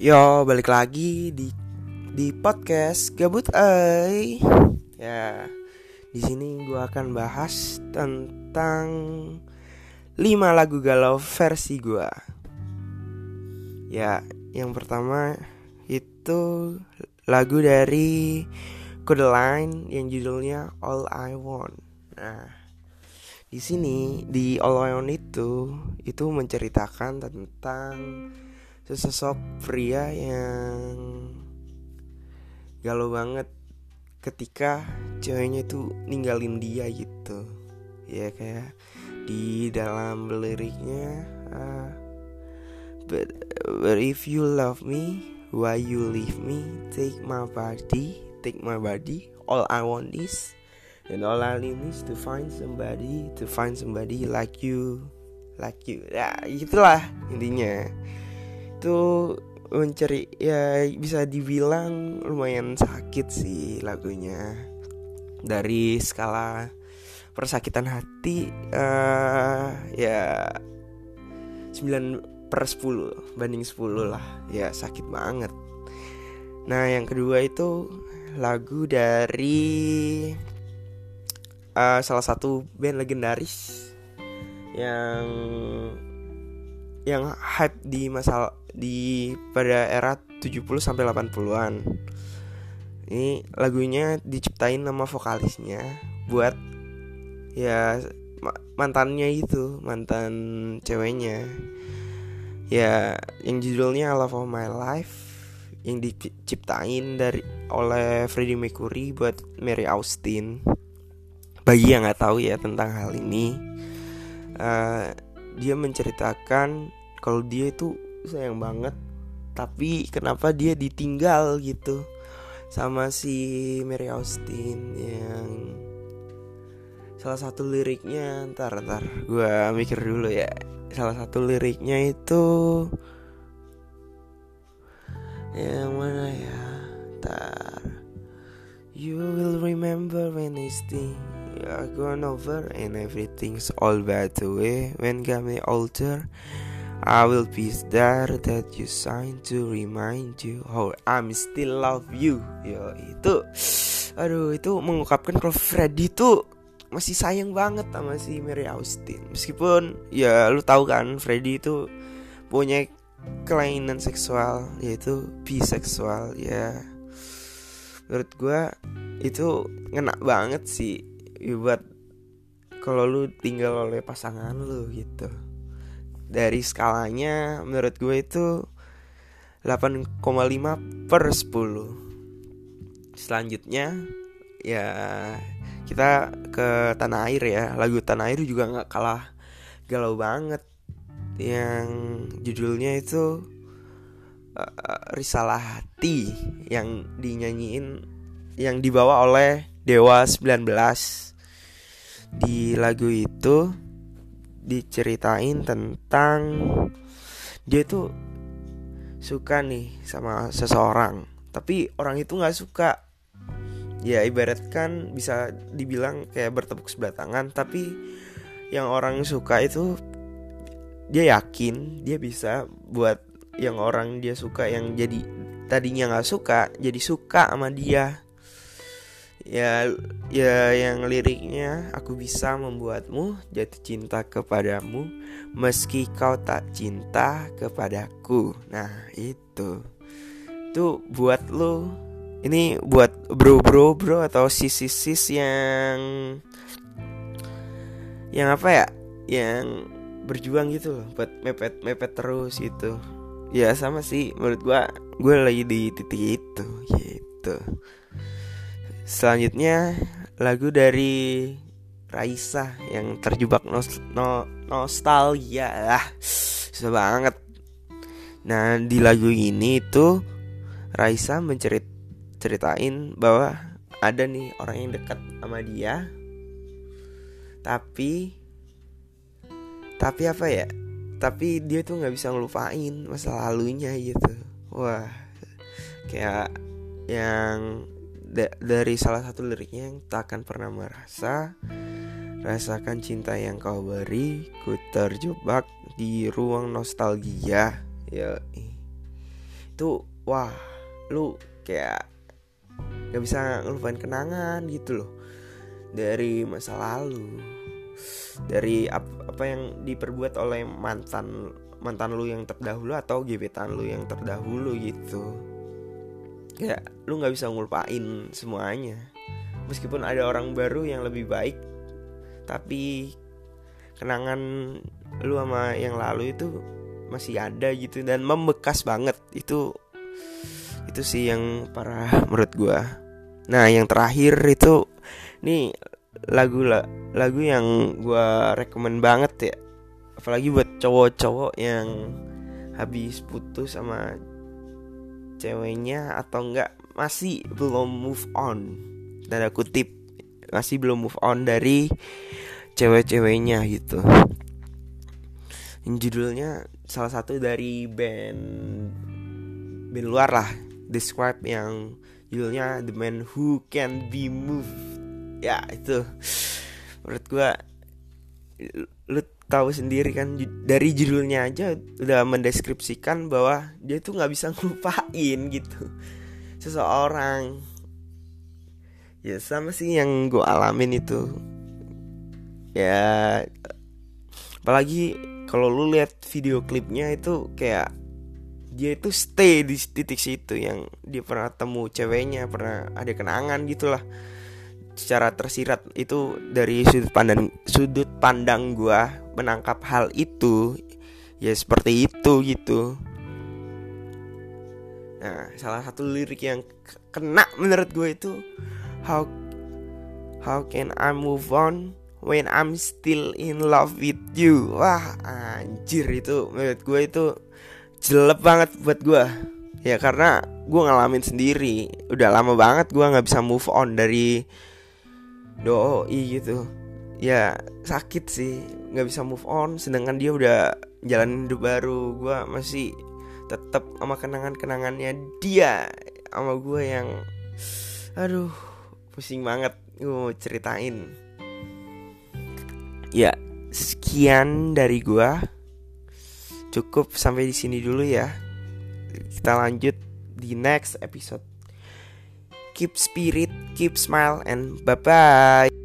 Yo, balik lagi di di podcast Gabut Ay. Ya, di sini gue akan bahas tentang 5 lagu galau versi gue. Ya, yang pertama itu lagu dari Line yang judulnya All I Want. Nah, di sini di All I Want itu itu menceritakan tentang sesosok pria yang galau banget ketika ceweknya itu ninggalin dia gitu. Ya kayak di dalam liriknya uh, but, but if you love me why you leave me? Take my body take my body. All I want is and all I need is to find somebody to find somebody like you like you. Ya itulah intinya itu mencari ya bisa dibilang lumayan sakit sih lagunya. Dari skala persakitan hati uh, ya 9 per 10 banding 10 lah. Ya sakit banget. Nah yang kedua itu lagu dari uh, salah satu band legendaris yang yang hype di masa di pada era 70 sampai 80-an. Ini lagunya diciptain nama vokalisnya buat ya mantannya itu, mantan ceweknya. Ya, yang judulnya Love of My Life yang diciptain dari oleh Freddie Mercury buat Mary Austin. Bagi yang nggak tahu ya tentang hal ini, uh, dia menceritakan kalau dia itu sayang banget tapi kenapa dia ditinggal gitu sama si Mary Austin yang salah satu liriknya ntar ntar gue mikir dulu ya. Salah satu liriknya itu yang mana ya? Ntar. You will remember when this are gone over and everything's all bad away when me older I will be there that you sign to remind you how I'm still love you. Yo itu, aduh itu mengungkapkan kalau Freddy itu masih sayang banget sama si Mary Austin. Meskipun ya lu tahu kan Freddy itu punya kelainan seksual yaitu biseksual ya. Menurut gue itu ngena banget sih buat kalau lu tinggal oleh pasangan lu gitu. Dari skalanya menurut gue itu 8,5 per 10 Selanjutnya ya kita ke Tanah Air ya. Lagu Tanah Air juga gak kalah galau banget. Yang judulnya itu uh, Risalah Hati Yang dinyanyiin Yang dibawa oleh Dewa 19 Di lagu itu diceritain tentang dia tuh suka nih sama seseorang tapi orang itu nggak suka. Ya ibaratkan bisa dibilang kayak bertepuk sebelah tangan tapi yang orang suka itu dia yakin dia bisa buat yang orang dia suka yang jadi tadinya nggak suka jadi suka sama dia ya ya yang liriknya aku bisa membuatmu jatuh cinta kepadamu meski kau tak cinta kepadaku. Nah itu. Tuh buat lo. Ini buat bro bro bro atau sis sis sis yang yang apa ya? Yang berjuang gitu loh buat mepet mepet terus gitu. Ya sama sih. Menurut gua gue lagi di titik itu gitu Selanjutnya lagu dari Raisa yang terjebak nos no nostalgia lah susah banget. Nah di lagu ini tuh Raisa mencerit ceritain bahwa ada nih orang yang dekat sama dia, tapi tapi apa ya? Tapi dia tuh nggak bisa ngelupain masa lalunya gitu. Wah kayak yang da dari salah satu liriknya yang tak akan pernah merasa Rasakan cinta yang kau beri Ku terjebak di ruang nostalgia. Ya Itu wah lu kayak nggak bisa ngelupain kenangan gitu loh. Dari masa lalu dari ap apa yang diperbuat oleh mantan mantan lu yang terdahulu atau gebetan lu yang terdahulu gitu ya lu nggak bisa ngelupain semuanya. Meskipun ada orang baru yang lebih baik tapi kenangan lu sama yang lalu itu masih ada gitu dan membekas banget. Itu itu sih yang parah menurut gua. Nah yang terakhir itu nih lagu lagu yang gua rekomend banget ya. Apalagi buat cowok-cowok yang habis putus sama ceweknya atau enggak masih belum move on. Tanda kutip masih belum move on dari cewek-ceweknya gitu. Judulnya salah satu dari band band luar lah. Describe yang judulnya The Man Who Can Be Moved. Ya itu. Menurut gua lu tahu sendiri kan dari judulnya aja udah mendeskripsikan bahwa dia tuh nggak bisa ngelupain gitu. Seseorang. Ya sama sih yang gue alamin itu. Ya apalagi kalau lu lihat video klipnya itu kayak dia itu stay di titik situ yang dia pernah temu ceweknya pernah ada kenangan gitulah. Secara tersirat itu dari sudut pandang sudut pandang gua menangkap hal itu ya seperti itu gitu. Nah salah satu lirik yang kena menurut gue itu how how can I move on when I'm still in love with you. Wah anjir itu menurut gue itu jelek banget buat gue. Ya karena gue ngalamin sendiri. Udah lama banget gue nggak bisa move on dari doi gitu. Ya sakit sih nggak bisa move on sedangkan dia udah jalan hidup baru. Gue masih tetap sama kenangan kenangannya dia sama gue yang aduh pusing banget gue ceritain. Ya sekian dari gua. Cukup sampai di sini dulu ya. Kita lanjut di next episode. Keep spirit keep smile and bye bye